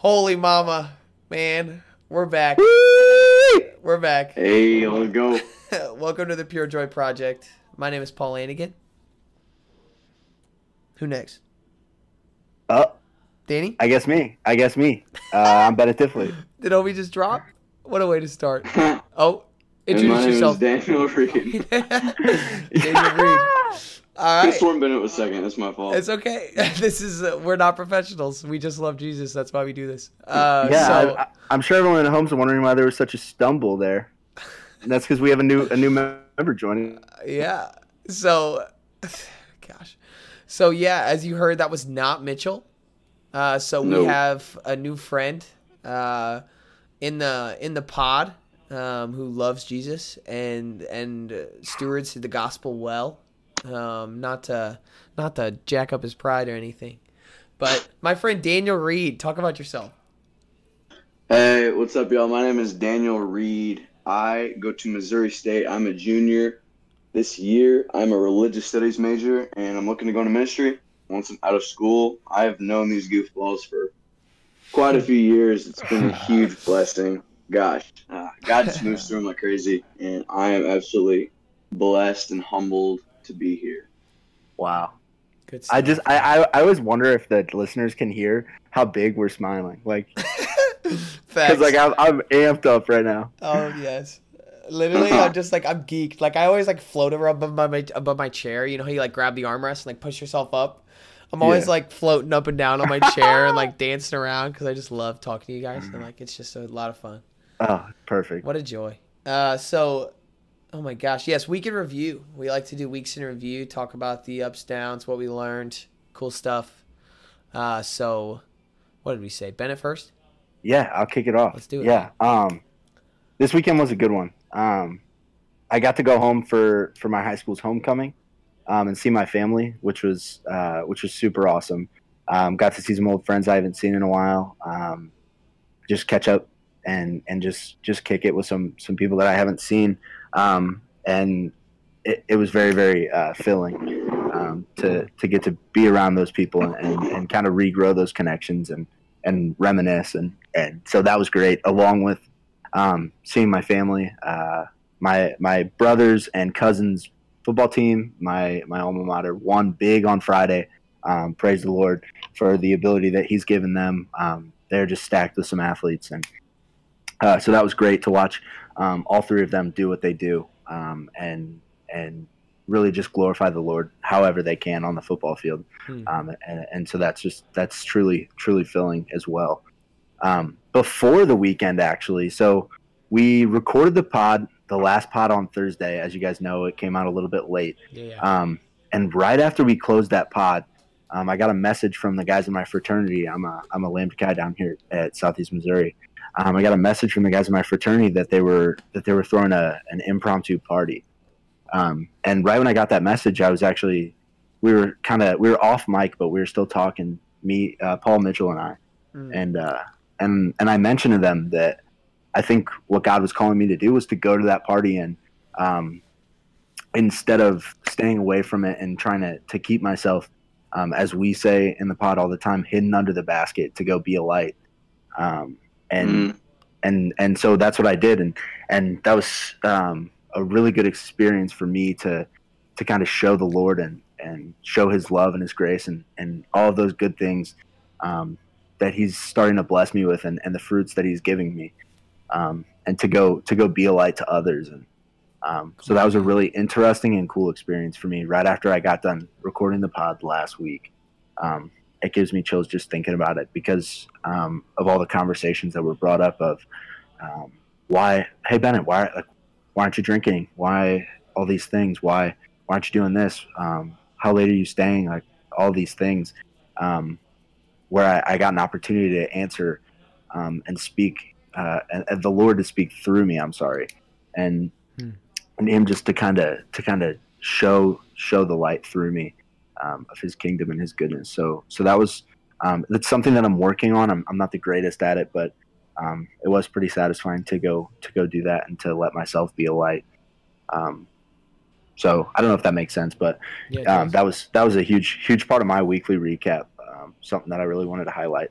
Holy mama, man, we're back. We're back. Hey, let's go. Welcome to the Pure Joy Project. My name is Paul Lanigan. Who next? Oh, Danny? I guess me. I guess me. Uh, I'm Bennett Tifley. Did Obi just drop? What a way to start. Oh, introduce yourself. Daniel Reed. Daniel Reed. All I right. sworn Bennett was second. That's my fault. It's okay. This is uh, we're not professionals. We just love Jesus. That's why we do this. Uh, yeah, so I, I'm sure everyone at home's wondering why there was such a stumble there. And that's because we have a new a new member joining. yeah. So, gosh. So yeah, as you heard, that was not Mitchell. Uh, so we have a new friend uh, in the in the pod um, who loves Jesus and and uh, stewards the gospel well. Um, not to not to jack up his pride or anything, but my friend Daniel Reed, talk about yourself. Hey, what's up, y'all? My name is Daniel Reed. I go to Missouri State. I'm a junior this year. I'm a religious studies major, and I'm looking to go into ministry once I'm out of school. I have known these goofballs for quite a few years. It's been a huge blessing. Gosh, uh, God just moves through them like crazy, and I am absolutely blessed and humbled to be here. Wow. Good. I just I, I I always wonder if the listeners can hear how big we're smiling. Like because like I'm, I'm amped up right now. Oh yes. Literally, I'm just like I'm geeked. Like I always like float around above my above my chair. You know how you like grab the armrest and like push yourself up. I'm always Yeah. like floating up and down on my chair and like dancing around because I just love talking to you guys and like it's just a lot of fun. Oh, perfect. What a joy. Uh, so, oh my gosh, yes, week in review. We like to do weeks in review, talk about the ups, downs, what we learned, cool stuff. Uh, so, what did we say? Bennett first. Yeah, I'll kick it off. Let's do it. Yeah. Um, this weekend was a good one. Um, I got to go home for for my high school's homecoming, um, and see my family, which was uh, which was super awesome. Um, got to see some old friends I haven't seen in a while. Um, just catch up and and just just kick it with some some people that I haven't seen. Um, and it, it was very very uh, filling um, to to get to be around those people and, and, and kind of regrow those connections and and reminisce and and so that was great along with um, seeing my family uh, my my brothers and cousins football team my my alma mater won big on friday. Um, praise the lord for the ability that he's given them. Um, they're just stacked with some athletes and uh, so that was great to watch um, all three of them do what they do um, and and really just glorify the lord however they can on the football field. Hmm. um, and, and so that's just that's truly truly filling as well. Um, before the weekend actually so we recorded the pod the last pod on thursday. As you guys know it came out a little bit late. Yeah, um, and right after we closed that pod um, i got a message from the guys in my fraternity. I'm a, I'm a lambda guy down here at southeast missouri um, i got a message from the guys in my fraternity that they were that they were throwing a, an impromptu party um, and right when i got that message i was actually we were kind of we were off mic but we were still talking me uh, paul mitchell and i Mm. and uh, and and I mentioned to them that I think what God was calling me to do was to go to that party and um, instead of staying away from it and trying to to keep myself, um, as we say in the pod all the time, hidden under the basket to go be a light, um, and Mm. and and so that's what I did, and and that was um, a really good experience for me to to kind of show the Lord and and show His love and His grace and and all of those good things um, that He's starting to bless me with, and, and the fruits that He's giving me, um, and to go to go be a light to others, and um, so that was a really interesting and cool experience for me. Right after I got done recording the pod last week, um, it gives me chills just thinking about it because um, of all the conversations that were brought up of um, why, hey Bennett, why like why aren't you drinking? Why all these things? Why why aren't you doing this? Um, how late are you staying? Like all these things, um, where I, I got an opportunity to answer um, and speak, uh, and, and the Lord to speak through me. I'm sorry, and Hmm. and Him just to kind of to kind of show show the light through me um, of His kingdom and His goodness. So so that was um, that's something that I'm working on. I'm, I'm not the greatest at it, but um, it was pretty satisfying to go to go do that and to let myself be a light. Um, so I don't know if that makes sense, but Yeah, um, that was that was a huge huge part of my weekly recap. Um, something that I really wanted to highlight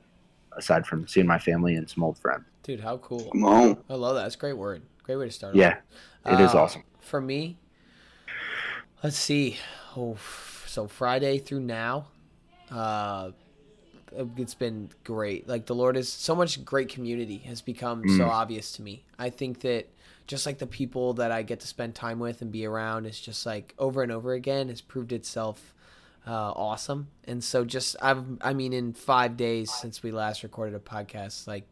aside from seeing my family and some old friends. Dude, how cool. Come on. I love that. That's a great word. Great way to start. Yeah, it is Uh, awesome. For me, let's see. Oh, so Friday through now, uh, it's been great. Like the Lord is so much great community has become so Mm. obvious to me. I think that just like the people that I get to spend time with and be around is just like over and over again has proved itself uh, awesome. And so just I've I mean in five days since we last recorded a podcast, like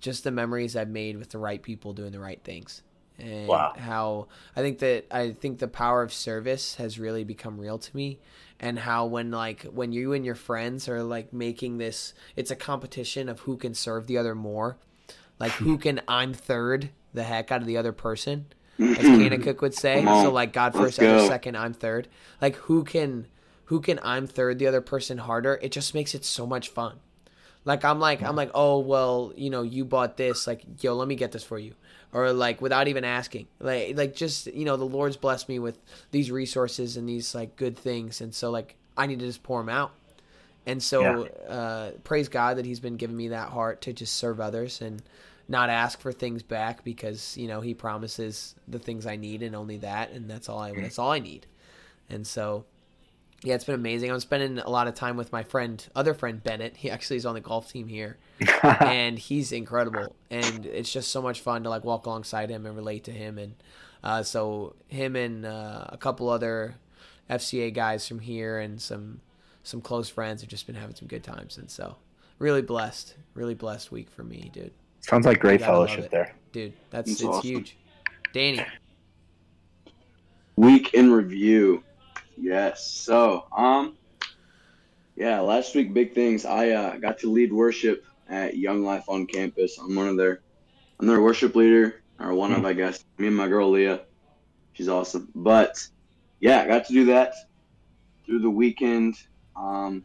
just the memories I've made with the right people doing the right things. And Wow. how I think that I think the power of service has really become real to me and how when like when you and your friends are like making this it's a competition of who can serve the other more. Like who can I'm third the heck out of the other person as Kana Cook would say. So like God Let's first, other go. second, I'm third. Like who can who can I'm third the other person harder? It just makes it so much fun. Like I'm like I'm like oh well you know you bought this like yo let me get this for you or like without even asking. Like like just you know the Lord's blessed me with these resources and these like good things and so like I need to just pour them out. And so uh, praise God that He's been giving me that heart to just serve others and not ask for things back because you know He promises the things I need and only that and that's all I that's all I need. And so yeah, it's been amazing. I'm spending a lot of time with my friend, other friend Bennett. He actually is on the golf team here, and he's incredible. And it's just so much fun to like walk alongside him and relate to him. And uh, so him and uh, a couple other FCA guys from here and some some close friends have just been having some good times. And so really blessed, really blessed week for me, dude. Sounds like great fellowship there. Dude, that's That's it's awesome. huge. Danny, Week in review. Yes. So, um, yeah, last week, big things. I uh, got to lead worship at Young Life on campus. I'm one of their, I'm their worship leader, or one of, I guess. Me and my girl Leah. She's awesome. But yeah, I got to do that through the weekend. Um,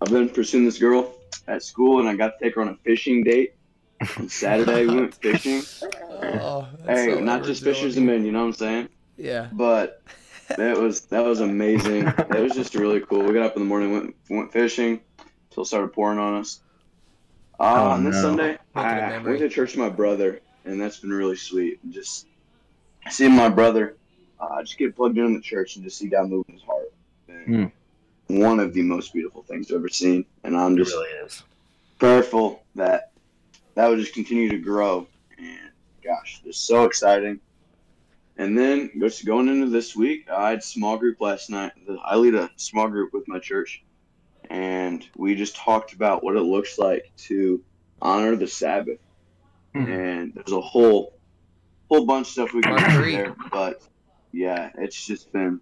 I've been pursuing this girl at school, and I got to take her on a fishing date. On Saturday, we went fishing. oh, that's Hey, so not just original. fishers and men, you know what I'm saying? Yeah, But that was that was amazing. that was just really cool. We got up in the morning, went went fishing, till it started pouring on us. Uh, Oh, on this no. Sunday, Making a I went to church with my brother, and that's been really sweet. Just seeing my brother, uh, just get plugged in in the church and just see God move his heart. And One of the most beautiful things I've ever seen, and I'm It just really is. prayerful that that would just continue to grow. And gosh, it's so exciting. And then going into this week, I had small group last night. I lead a small group with my church, and we just talked about what it looks like to honor the Sabbath. Mhm. And there's a whole whole bunch of stuff we can do there, but yeah, it's just been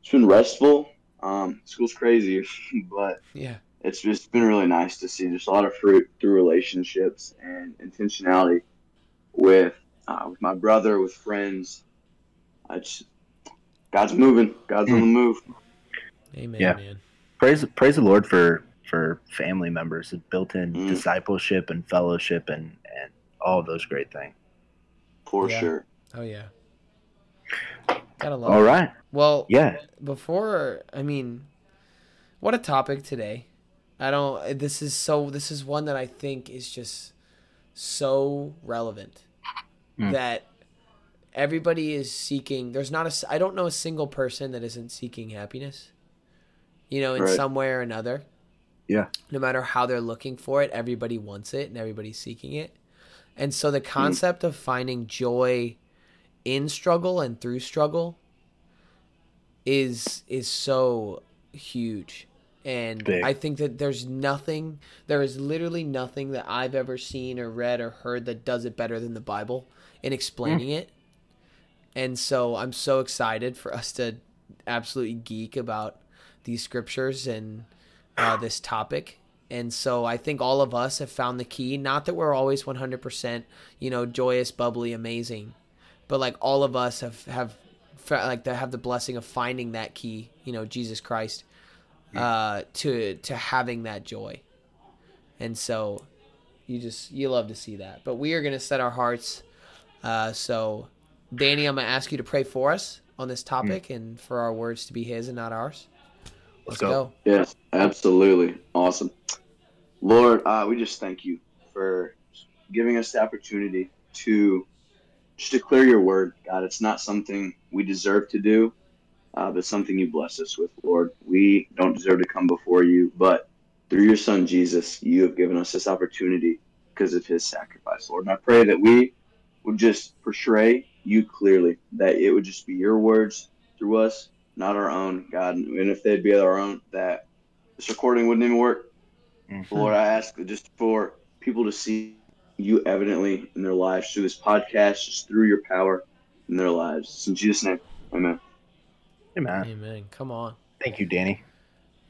it's been restful. Um, school's crazy, but yeah. it's just been really nice to see just a lot of fruit through relationships and intentionality with uh, with my brother, with friends. I just God's moving. God's on the move. Amen, Yeah. man. Praise praise the Lord for for family members, built in Mm. discipleship and fellowship and and all of those great things. For Yeah. sure. Oh yeah. Gotta love All it. Well, Yeah. before I mean, what a topic today. I don't. This is so. This is one that I think is just so relevant Mm. that everybody is seeking. There's not a i don't know a single person that isn't seeking happiness. You know, in Right. some way or another. Yeah. No matter how they're looking for it, everybody wants it and everybody's seeking it. And so the concept of finding joy in struggle and through struggle is is so huge. And Big. I think that there's nothing there is literally nothing that I've ever seen or read or heard that does it better than the Bible in explaining it. And so I'm so excited for us to absolutely geek about these scriptures and uh, this topic. And so I think all of us have found the key. Not that we're always 100%, you know, joyous, bubbly, amazing, but like all of us have have like to have the blessing of finding that key, you know, Jesus Christ, uh, to to having that joy. And so you just you love to see that. But we are going to set our hearts. Uh, so Danny, I'm going to ask you to pray for us on this topic and for our words to be His and not ours. Let's, go. go. Yes, absolutely. Awesome. Lord, uh, we just thank you for giving us the opportunity to just declare your word, God. It's not something we deserve to do, uh, but something you bless us with, Lord. We don't deserve to come before you, but through your son Jesus, you have given us this opportunity because of his sacrifice, Lord. And I pray that we would just portray you clearly, that it would just be your words through us, not our own, God. And if they'd be our own, that this recording wouldn't even work. Mhm. Lord, I ask just for people to see you evidently in their lives through this podcast, just through your power in their lives. It's in Jesus' name, amen. Amen. Amen. Come on. Thank you, Danny.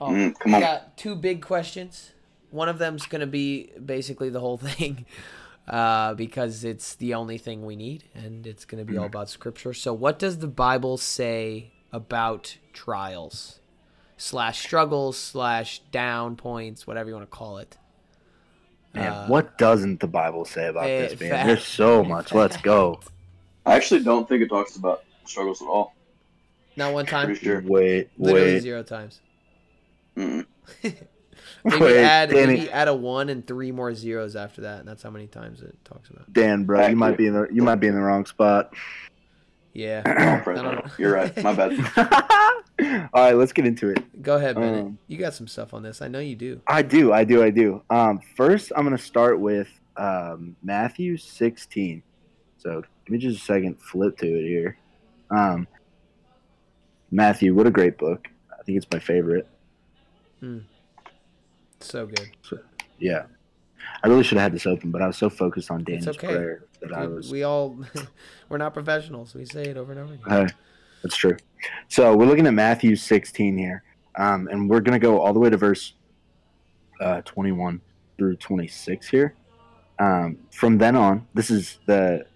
Oh, Mm, come I on. got two big questions. One of them's going to be basically the whole thing uh, because it's the only thing we need and it's going to be all about scripture. So, what does the Bible say about trials, slash struggles, slash down points, whatever you want to call it? Man, Uh, what doesn't the Bible say about this, man? fact. There's so much. Let's go. I actually don't think it talks about struggles at all. Not one time. Pretty sure. Wait, Literally wait, zero times. Mm-mm. Maybe wait, add Danny. maybe add a one and three more zeros after that, and that's how many times it talks about. Dan, bro, you might be in the you might be in the wrong spot. Yeah. I don't- You're right. My bad. All right, let's get into it. Go ahead, Bennett. Um, you got some stuff on this. I know you do. I do, I do, I do. Um, first, I'm going to start with um, Matthew 16. So give me just a second, flip to it here. Um, Matthew, what a great book. I think it's my favorite. So good. Yeah. I really should have had this open, but I was so focused on It's Daniel's okay. prayer that I We, was. we all we're not professionals. We say it over and over again. Hey, that's true. So we're looking at Matthew 16 here, um, and we're going to go all the way to verse uh, 21 through 26 here. Um, from then on, this is the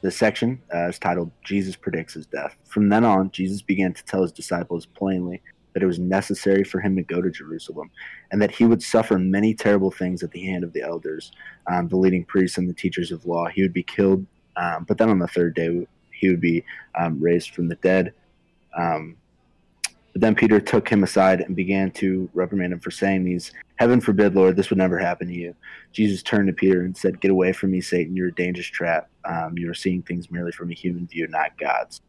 the section uh, is titled "Jesus predicts his death." From then on, Jesus began to tell his disciples plainly that it was necessary for him to go to Jerusalem, and that he would suffer many terrible things at the hand of the elders, um, the leading priests, and the teachers of law. He would be killed, um, but then on the third day he would be um, raised from the dead. Um, but then Peter took him aside and began to reprimand him for saying these. Heaven forbid, Lord, this would never happen to you. Jesus turned to Peter and said, Get away from me, Satan. You're a dangerous trap. Um, you are seeing things merely from a human view, not God's.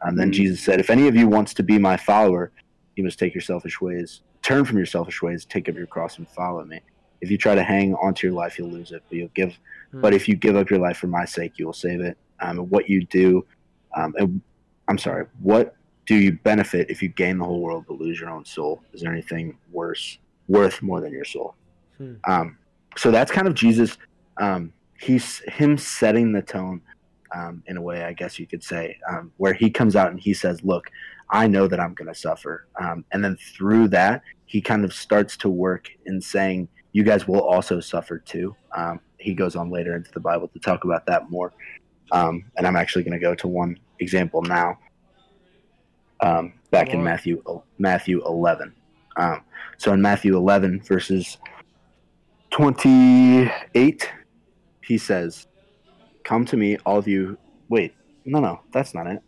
And then Mhm. Jesus said, If any of you wants to be my follower, you must take your selfish ways, turn from your selfish ways, take up your cross, and follow me. If you try to hang onto your life, you'll lose it. But you'll give Hmm. but if you give up your life for my sake, you will save it. Um, and what you do, um, and I'm sorry, what do you benefit if you gain the whole world but lose your own soul? Is there anything worse, worth more than your soul? Hmm. Um, so that's kind of Jesus. Um, he's him setting the tone um, in a way, I guess you could say, um, where he comes out and he says, "Look, I know that I'm going to suffer," um, and then through that, he kind of starts to work in saying, "You guys will also suffer too." Um, he goes on later into the Bible to talk about that more, um, and I'm actually going to go to one example now. Um, back in Matthew Matthew 11. Um, so in Matthew 11 verses 28, he says, "Come to me, all of you." Wait, no, no, that's not it.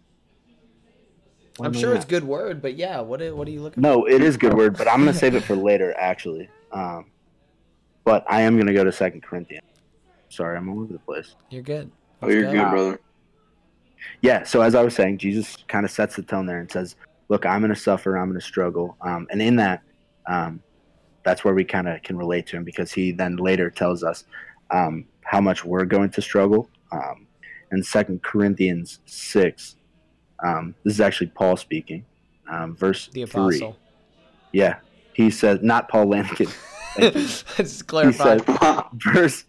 What I'm sure at? it's good word, but yeah, what are, what are you looking No, it is good word, but I'm gonna save it for later, actually. Um, but I am gonna go to Second Corinthians. Sorry, I'm all over the place. You're good. Oh, you're Let's good, brother. Yeah, so as I was saying, Jesus kind of sets the tone there and says, "Look, I'm gonna suffer, I'm gonna struggle," um, and in that, um, that's where we kind of can relate to him because he then later tells us um, how much we're going to struggle. Um, in Second Corinthians six, um, this is actually Paul speaking, um, verse The three. Yeah, he says, not Paul Lanigan. Let's clarify. He said, verse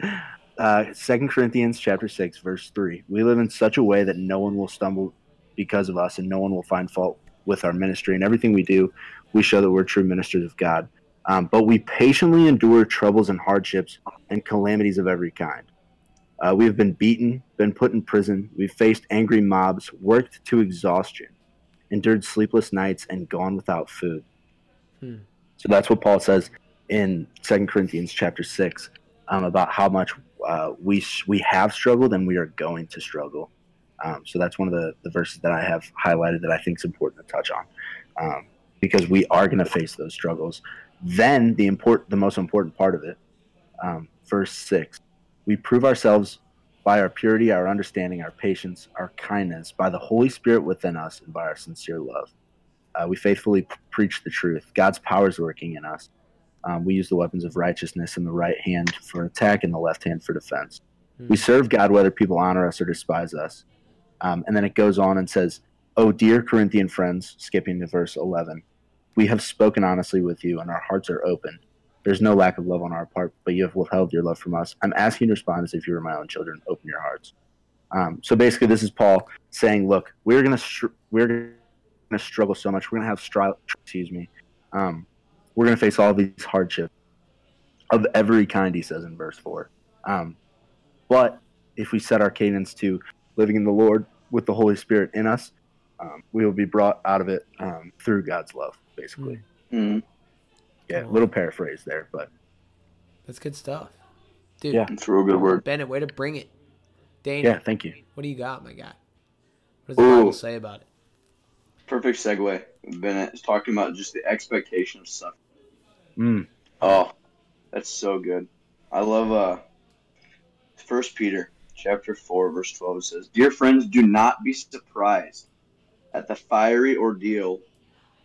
uh, Corinthians chapter 6 verse 3 we live in such a way that no one will stumble because of us and no one will find fault with our ministry. And everything we do we show that we're true ministers of God. Um, but we patiently endure troubles and hardships and calamities of every kind uh, we have been beaten been put in prison we've faced angry mobs worked to exhaustion endured sleepless nights and gone without food Hmm. so that's what Paul says in 2 Corinthians chapter 6 um, about how much uh, we we have struggled and we are going to struggle. Um, so that's one of the, the verses that I have highlighted that I think is important to touch on um, because we are going to face those struggles. Then the import the most important part of it um, verse 6. We prove ourselves by our purity, our understanding, our patience, our kindness, by the Holy Spirit within us, and by our sincere love. Uh, we faithfully p- preach the truth. God's power is working in us. Um, we use the weapons of righteousness in the right hand for attack and the left hand for defense. Hmm. We serve God whether people honor us or despise us. Um, and then it goes on and says, Oh, dear Corinthian friends, skipping to verse 11, we have spoken honestly with you, and our hearts are open. There's no lack of love on our part, but you have withheld your love from us. I'm asking you to respond as if you were my own children. Open your hearts. Um, so basically, this is Paul saying, "Look, we're gonna str- we're gonna struggle so much. We're gonna have stri- excuse me. Um, we're gonna face all these hardships of every kind." He says in verse four. Um, but if we set our cadence to living in the Lord with the Holy Spirit in us, um, we will be brought out of it um, through God's love. Basically, Mhm. Yeah. Cool. Little paraphrase there, but That's good stuff, dude. Yeah. It's a real good word. Bennett, way to bring it. Dane, yeah. Thank you. what do you got, my guy? What does the Ooh. Bible say about it? Perfect segue. Bennett is talking about just the expectation of suffering. Mm, Oh, that's so good. I love uh First Peter chapter four, verse twelve. It says, Dear friends, do not be surprised at the fiery ordeal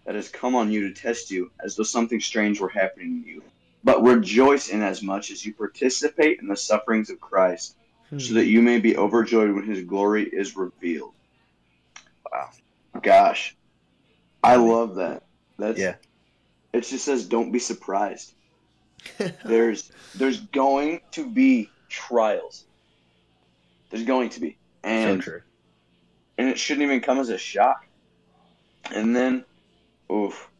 that has come on you to test you, as though something strange were happening to you. But rejoice in as much as you participate in the sufferings of Christ, Hmm. so that you may be overjoyed when his glory is revealed. Wow. Gosh. I love that. That's Yeah. it just says don't be surprised there's there's going to be trials. There's going to be, so and true. and it shouldn't even come as a shock. And then, oof,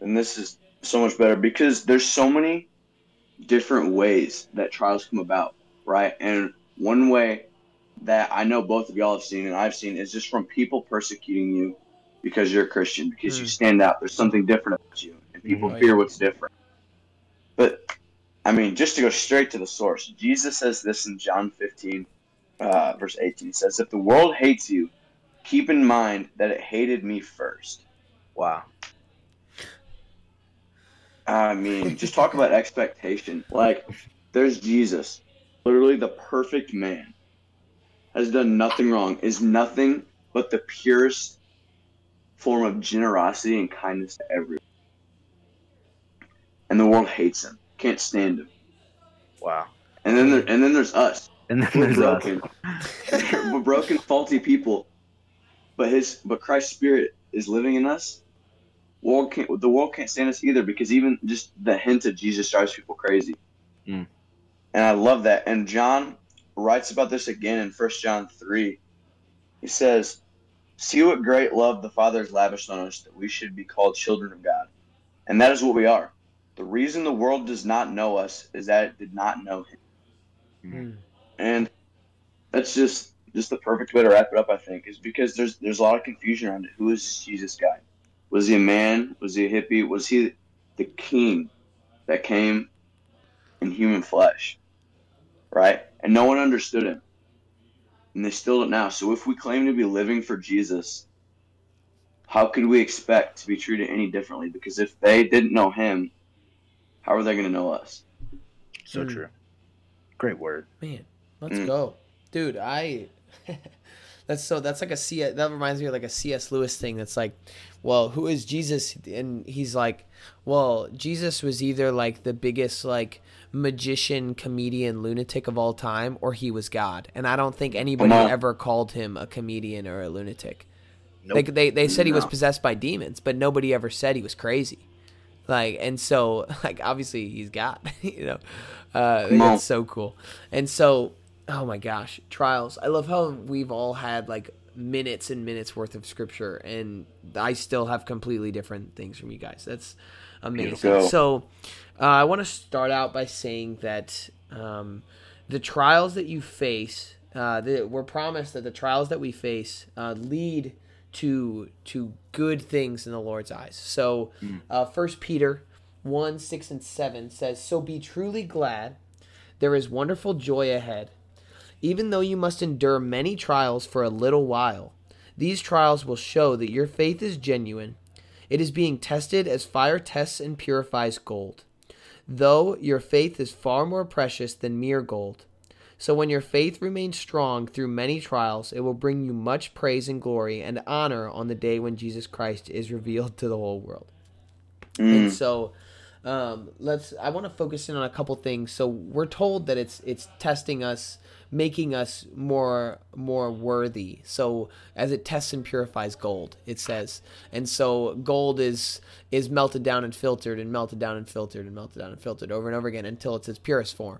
and this is so much better because there's so many different ways that trials come about, right? And one way that I know both of y'all have seen and I've seen is just from people persecuting you because you're a Christian, because you Mm. stand out. There's something different about you, and people. Oh, fear what's different. But I mean, just to go straight to the source, Jesus says this in John 15, uh, verse 18. He says, If the world hates you, keep in mind that it hated me first. Wow. I mean, just talk about expectation. Like, there's Jesus, literally the perfect man, has done nothing wrong, is nothing but the purest form of generosity and kindness to everyone. And the world hates him, can't stand him. Wow. And then there, and then there's us. And then We're there's broken. us. We're broken, faulty people. But his, but Christ's spirit is living in us. World can't, the world can't stand us either because even just the hint of Jesus drives people crazy. Mm. And I love that. And John writes about this again in First John 3. He says, See what great love the Father has lavished on us that we should be called children of God. And that is what we are. The reason the world does not know us is that it did not know him. Hmm. And that's just just the perfect way to wrap it up, I think, is because there's there's a lot of confusion around it. Who is this Jesus guy? Was he a man? Was he a hippie? Was he the king that came in human flesh? Right? And no one understood him. And they still don't now. So if we claim to be living for Jesus, how could we expect to be treated any differently? Because if they didn't know him, how are they going to know us? So Mm. true. Great word. Man, let's Mm. go, dude. I that's so that's like a C. That reminds me of like a C.S. Lewis thing. That's like, well, who is Jesus? And he's like, well, Jesus was either like the biggest like magician, comedian, lunatic of all time, or he was God. And I don't think anybody ever called him a comedian or a lunatic. Nope. Like they they said he was possessed by demons, but nobody ever said he was crazy. Like and so like obviously he's God, you know. Uh, I think Come on. that's so cool. And so oh my gosh, trials. I love how we've all had like minutes and minutes worth of scripture, and I still have completely different things from you guys. That's amazing. So uh, I want to start out by saying that um, the trials that you face, uh, the, we're promised that the trials that we face uh, lead to to good things in the Lord's eyes. So, uh, First Peter one six and seven says, "So be truly glad; there is wonderful joy ahead." Even though you must endure many trials for a little while, these trials will show that your faith is genuine. It is being tested as fire tests and purifies gold. though your faith is far more precious than mere gold. So when your faith remains strong through many trials, it will bring you much praise and glory and honor on the day when Jesus Christ is revealed to the whole world. Mm. And so um, let's I want to focus in on a couple things. So we're told that it's it's testing us, making us more more worthy. So as it tests and purifies gold, it says. And so gold is is melted down and filtered and melted down and filtered and melted down and filtered over and over again until it's its purest form.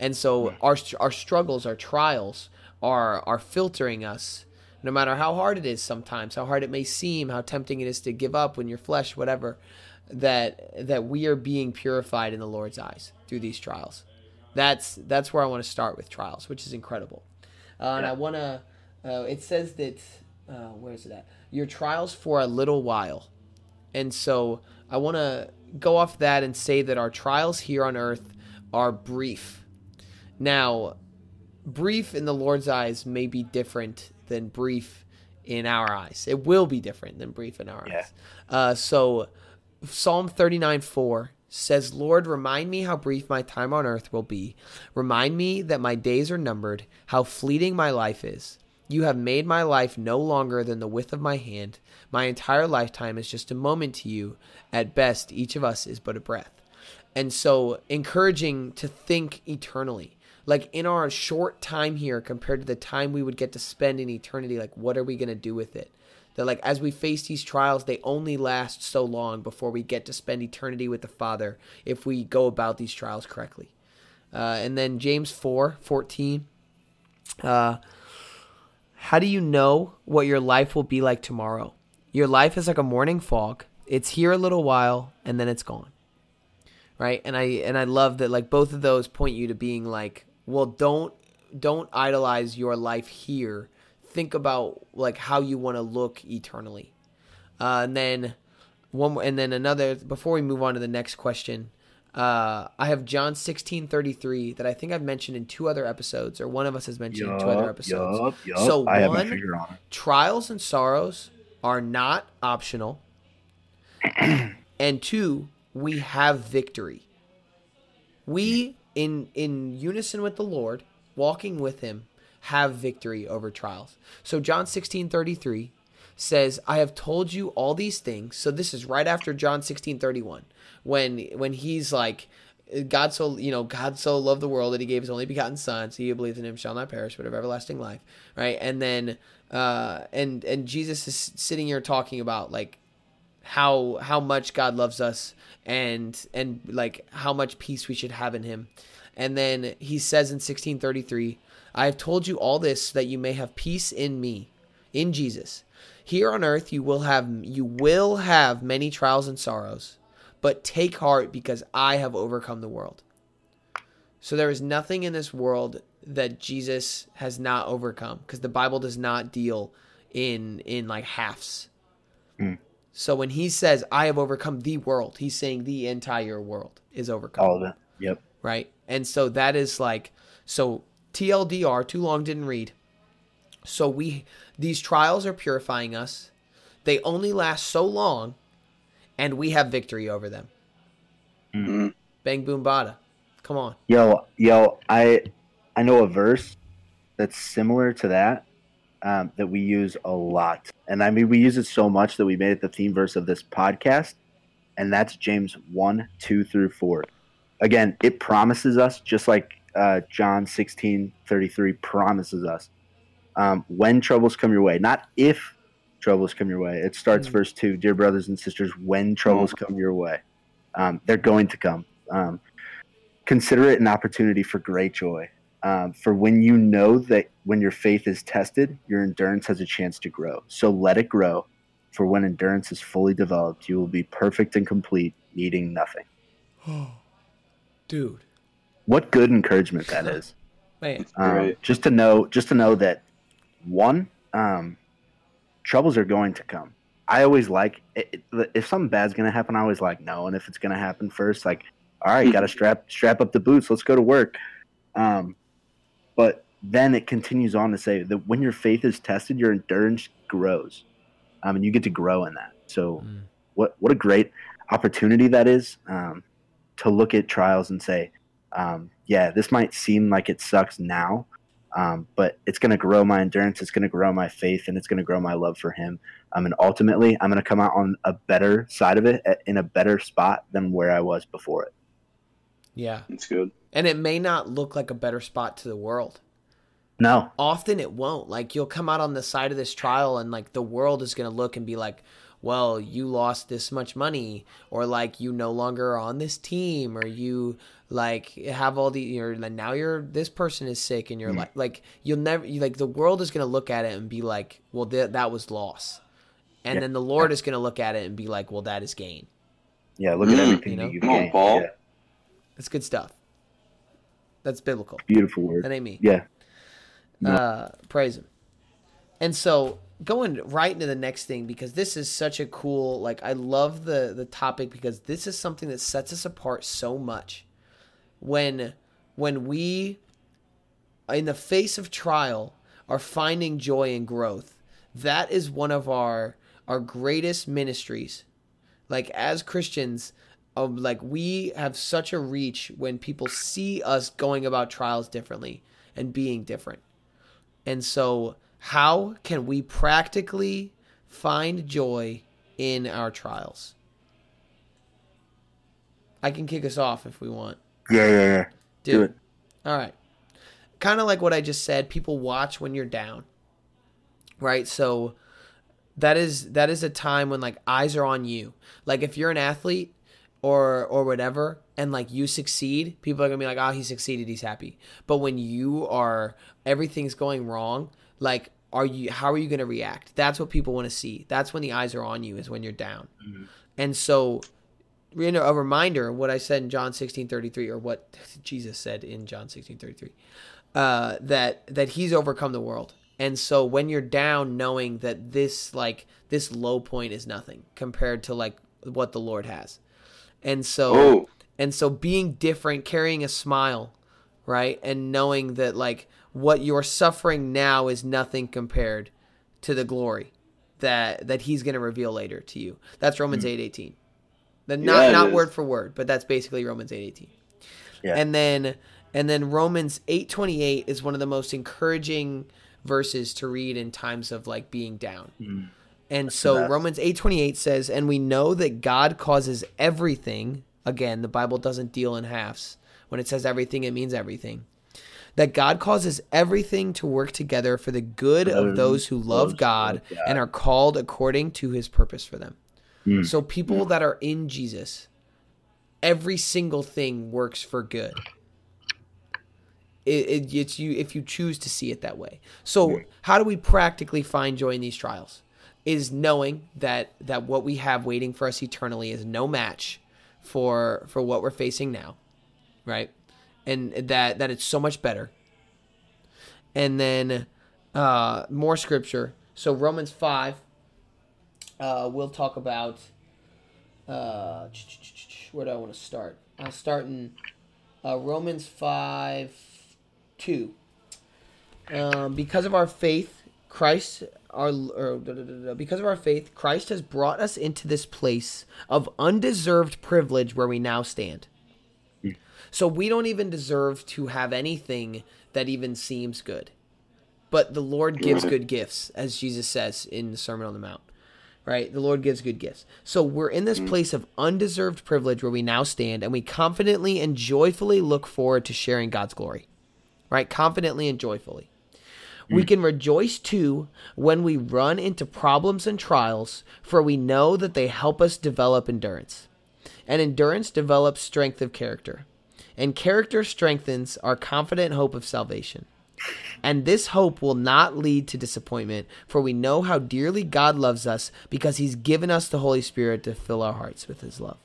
And so our our struggles, our trials are are filtering us no matter how hard it is sometimes, how hard it may seem, how tempting it is to give up when your flesh whatever that that we are being purified in the Lord's eyes through these trials. That's that's where I want to start with trials, which is incredible. Uh, and I want to. Uh, it says that uh, where is it at? Your trials for a little while, and so I want to go off that and say that our trials here on earth are brief. Now, brief in the Lord's eyes may be different than brief in our eyes. It will be different than brief in our Yeah. eyes. Uh, so Psalm 39 4 says, Lord, remind me how brief my time on earth will be. Remind me that my days are numbered, how fleeting my life is. You have made my life no longer than the width of my hand. My entire lifetime is just a moment to you. At best, each of us is but a breath. And so, encouraging to think eternally. Like in our short time here compared to the time we would get to spend in eternity, like what are we going to do with it? That like as we face these trials they only last so long before we get to spend eternity with the father if we go about these trials correctly. Uh, and then james 4 14 uh, how do you know what your life will be like tomorrow? Your life is like a morning fog. It's here a little while and then it's gone. Right? And i and i love that like both of those point you to being like well don't don't idolize your life here think about like how you want to look eternally. Uh, and then one and then another before we move on to the next question. Uh, I have John sixteen thirty three that I think I've mentioned in two other episodes, or one of us has mentioned in two other episodes. Yup, yup. So I one- on. Trials and sorrows are not optional, and two, we have victory. We in in unison with the Lord, walking with Him, have victory over trials. So John 16 33 says, I have told you all these things. So this is right after John 16 31, when when he's like, God so you know, God so loved the world that he gave his only begotten son, so he who believes in him shall not perish, but have everlasting life. Right? And then uh and and Jesus is sitting here talking about like how how much God loves us and and like how much peace we should have in him. And then he says in 1633, I have told you all this so that you may have peace in me, in Jesus. Here on earth you will have you will have many trials and sorrows, but take heart because I have overcome the world. So there is nothing in this world that Jesus has not overcome because the Bible does not deal in in like halves. Mm. So when he says I have overcome the world, he's saying the entire world is overcome All of it. Yep. right? And so that is like so TLDR, too long didn't read. So we these trials are purifying us. They only last so long and we have victory over them. Mm. Bang boom bada. Come on. Yo, yo, I I know a verse that's similar to that um, that we use a lot, and I mean we use it so much that we made it the theme verse of this podcast, and that's James one, two through four. Again, it promises us just like uh, John sixteen thirty three promises us um, when troubles come your way, not if troubles come your way. It starts Mm. verse two, dear brothers and sisters, when troubles come your way, um, they're going to come. Um, consider it an opportunity for great joy. Um, for when you know that when your faith is tested, your endurance has a chance to grow. So let it grow. For when endurance is fully developed, you will be perfect and complete, needing nothing. Dude. What good encouragement that is. Man. Um, Just to know, just to know that one, um, troubles are going to come. I always like it, it- if something bad's gonna happen. I always like knowing if it's gonna happen first. Like, all right, got to strap strap up the boots. Let's go to work. Um, but then it continues on to say that when your faith is tested, your endurance grows, um, and you get to grow in that. So, Mm. what what a great opportunity that is. Um, to look at trials and say, um, yeah, this might seem like it sucks now, um, but it's going to grow my endurance, it's going to grow my faith, and it's going to grow my love for Him. Um, and ultimately, I'm going to come out on a better side of it, in a better spot than where I was before it. Yeah, That's good. and it may not look like a better spot to the world. No, often it won't. Like you'll come out on the side of this trial and like the world is going to look and be like, "Well, you lost this much money or like you no longer are on this team or you like have all the you're like now you're this person is sick and you're like like you'll never you, like the world is going to look at it and be like, "Well, th- that was loss." And Yeah. then the Lord is going to look at it and be like, "Well, that is gain." yeah, look at Mm, everything you know? that you've Come on, gained. Paul. Yeah, That's good stuff. That's biblical. beautiful word. That ain't me. Yeah, uh, praise him. And so going right into the next thing because this is such a cool like I love the the topic because this is something that sets us apart so much. When when we in the face of trial are finding joy and growth, that is one of our our greatest ministries. Like as Christians, um, like we have such a reach when people see us going about trials differently and being different. And so, how can we practically find joy in our trials? I can kick us off if we want. yeah, yeah, yeah. Dude. Do it. All right. Kind of like what I just said, people watch when you're down. Right? So that is that is a time when like eyes are on you. Like if you're an athlete or or whatever and like you succeed, people are going to be like, "Oh, he succeeded, he's happy." But when you are everything's going wrong, like are you how are you going to react? That's what people want to see. That's when the eyes are on you is when you're down. And so you know, a reminder of what I said in John sixteen thirty three, or what Jesus said in John sixteen thirty three, uh, that that He's overcome the world. And so when you're down, knowing that this like this low point is nothing compared to like what the Lord has, and so Oh, and so being different, carrying a smile, right, and knowing that like what you're suffering now is nothing compared to the glory that that He's going to reveal later to you. That's Romans eight eighteen. The not Yeah, not is. word for word, but that's basically Romans eight eighteen. Yeah. And then and then Romans eight twenty eight is one of the most encouraging verses to read in times of like being down. Mm. And so best. Romans 8:28 says, "And we know that God causes everything, again, the Bible doesn't deal in halves. When it says everything, it means everything. That God causes everything to work together for the good of those who love God and are called according to his purpose for them." Mm. So people that are in Jesus, every single thing works for good. It, it, it's you if you choose to see it that way. So how do we practically find joy in these trials? Is knowing that that what we have waiting for us eternally is no match for for what we're facing now, right? And that that it's so much better. And then uh, more scripture. So Romans five. Uh, we'll talk about. Uh, where do I want to start? I'll start in uh, Romans five two. Um, because of our faith, Christ, our or, because of our faith, Christ has brought us into this place of undeserved privilege where we now stand. So we don't even deserve to have anything that even seems good, but the Lord gives good gifts, as Jesus says in the Sermon on the Mount. Right? The Lord gives good gifts. So we're in this mm. place of undeserved privilege where we now stand, and we confidently and joyfully look forward to sharing God's glory right? Confidently and joyfully. We mm. can rejoice too when we run into problems and trials, for we know that they help us develop endurance. And endurance develops strength of character. And character strengthens our confident hope of salvation. And this hope will not lead to disappointment, for we know how dearly God loves us because he's given us the Holy Spirit to fill our hearts with his love.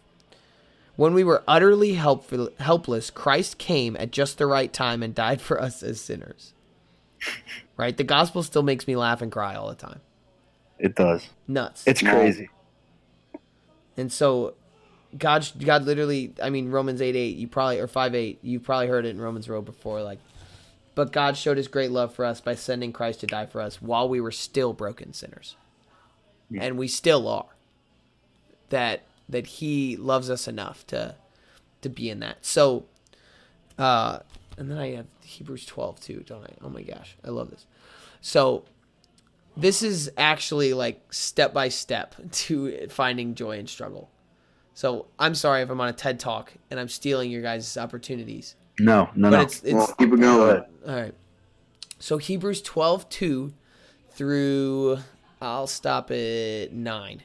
When we were utterly helpful, helpless, Christ came at just the right time and died for us as sinners. Right? The gospel still makes me laugh and cry all the time. It does. Nuts. It's crazy. and so God God literally, I mean Romans 8 8, you probably or 5 8, you probably heard it in Romans Road before like but God showed his great love for us by sending Christ to die for us while we were still broken sinners. And we still are. That that he loves us enough to to be in that. So, uh, and then I have Hebrews 12 too, don't I? Oh my gosh, I love this. So, this is actually like step by step to finding joy in struggle. So, I'm sorry if I'm on a TED talk and I'm stealing your guys' opportunities. No, no, But no. it's, it's Well, keep it going. all right. So Hebrews 12, 2 through, I'll stop at 9.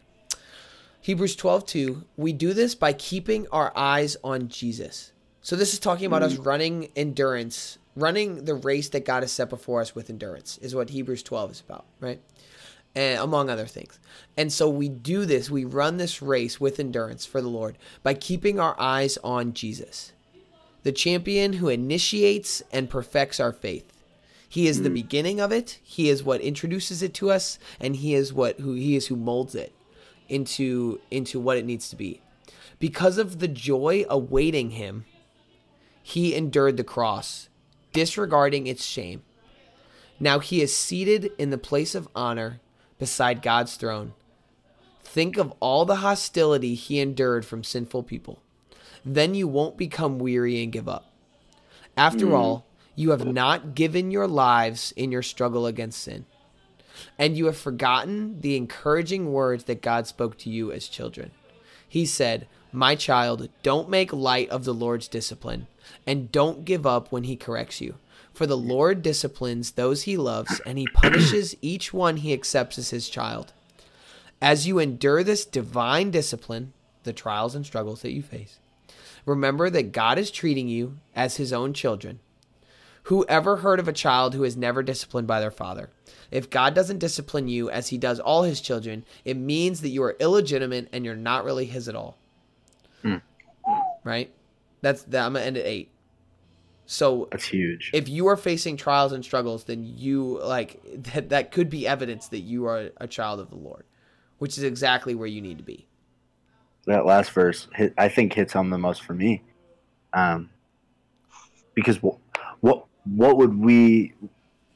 Hebrews 12, 2. We do this by keeping our eyes on Jesus. So this is talking about us hmm. running endurance, running the race that God has set before us with endurance, is what Hebrews 12 is about, right? And among other things. And so we do this, we run this race with endurance for the Lord by keeping our eyes on Jesus the champion who initiates and perfects our faith. He is the hmm. beginning of it. He is what introduces it to us, and he is what who he is who molds it into into what it needs to be. Because of the joy awaiting him, he endured the cross, disregarding its shame. Now he is seated in the place of honor beside God's throne. Think of all the hostility he endured from sinful people then you won't become weary and give up. After hmm. all, you have not given your lives in your struggle against sin, and you have forgotten the encouraging words that God spoke to you as children. He said, My child, don't make light of the Lord's discipline, and don't give up when he corrects you. For the Lord disciplines those he loves, and he punishes each one he accepts as his child. As you endure this divine discipline, the trials and struggles that you face, remember that God is treating you as his own children. Who ever heard of a child who is never disciplined by their father? If God doesn't discipline you as he does all his children, it means that you are illegitimate and you're not really his at all. Hmm. Right? That's that, I'm gonna end at eight. So That's huge. if you are facing trials and struggles, then you like that that could be evidence that you are a child of the Lord, which is exactly where you need to be. that last verse hit, I think hits home the most for me, um, because what what what would we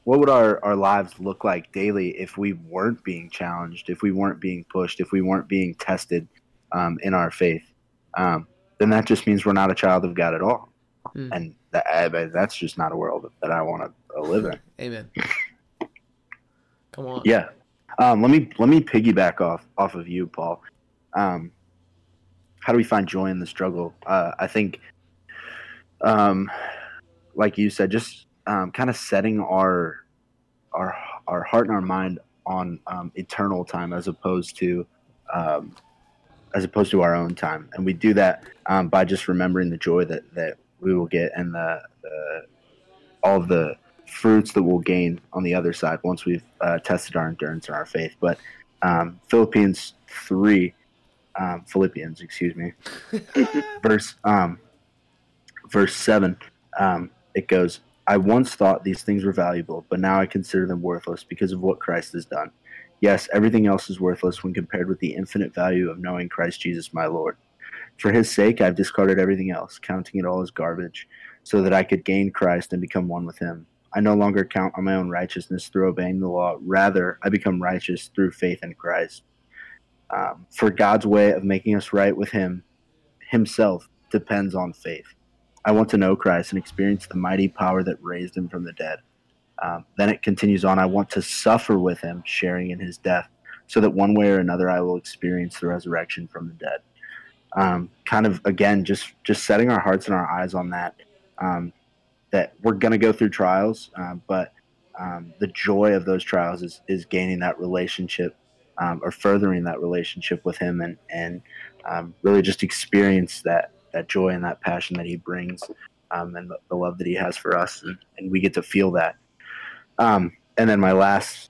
what would our, our lives look like daily if we weren't being challenged, if we weren't being pushed, if we weren't being tested um, in our faith? Um, then that just means we're not a child of God at all, Hmm. and that, that's just not a world that I want to live in. Amen. Come on. Yeah. Um, let me let me piggyback off off of you, Paul. Um, how do we find joy in the struggle? Uh, I think, um, like you said, just um, kind of setting our our our heart and our mind on um, eternal time as opposed to um, as opposed to our own time, and we do that um, by just remembering the joy that that we will get and the, the all the fruits that we'll gain on the other side once we've uh, tested our endurance and our faith. But um, Philippians three, um, Philippians, excuse me, verse um, verse seven, um, it goes. I once thought these things were valuable, but now I consider them worthless because of what Christ has done. Yes, everything else is worthless when compared with the infinite value of knowing Christ Jesus my Lord. For his sake, I've discarded everything else, counting it all as garbage, so that I could gain Christ and become one with him. I no longer count on my own righteousness through obeying the law. Rather, I become righteous through faith in Christ. Um, for God's way of making us right with Him, Himself, depends on faith. I want to know Christ and experience the mighty power that raised Him from the dead. Um, then it continues on I want to suffer with Him, sharing in His death, so that one way or another I will experience the resurrection from the dead. Um, kind of again, just just setting our hearts and our eyes on that. Um, that we're going to go through trials, um, but um, the joy of those trials is, is gaining that relationship um, or furthering that relationship with Him and and um, really just experience that that joy and that passion that He brings and the, the love that He has for us, and, and we get to feel that. And then my last,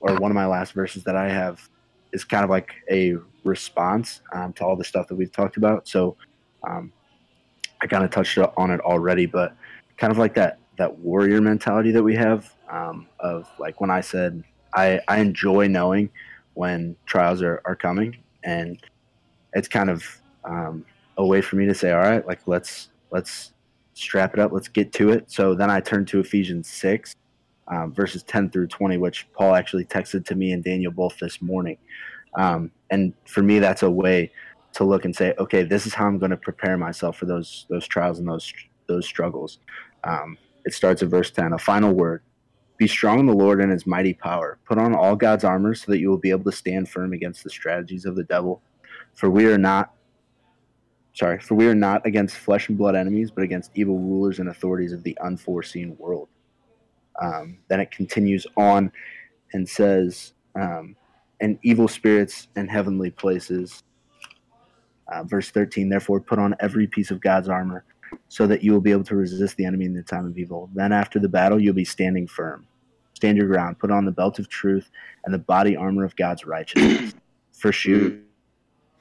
or one of my last verses that I have, is kind of like a response um, to all the stuff that we've talked about. So um, I kind of touched on it already, but kind of like that that warrior mentality that we have um, of like when I said I, I enjoy knowing when trials are, are coming and it's kind of um, a way for me to say all right like let's let's strap it up let's get to it so then I turned to Ephesians 6 um, verses 10 through 20 which Paul actually texted to me and Daniel both this morning um, and for me that's a way to look and say, okay, this is how I'm going to prepare myself for those those trials and those those struggles. Um, it starts at verse ten. A final word: Be strong in the Lord and His mighty power. Put on all God's armor so that you will be able to stand firm against the strategies of the devil. For we are not sorry, for we are not against flesh and blood enemies, but against evil rulers and authorities of the unforeseen world. Um, then it continues on and says, um, and evil spirits in heavenly places. Uh, verse 13, therefore put on every piece of God's armor so that you will be able to resist the enemy in the time of evil. Then after the battle, you'll be standing firm. Stand your ground, put on the belt of truth and the body armor of God's righteousness. For shoot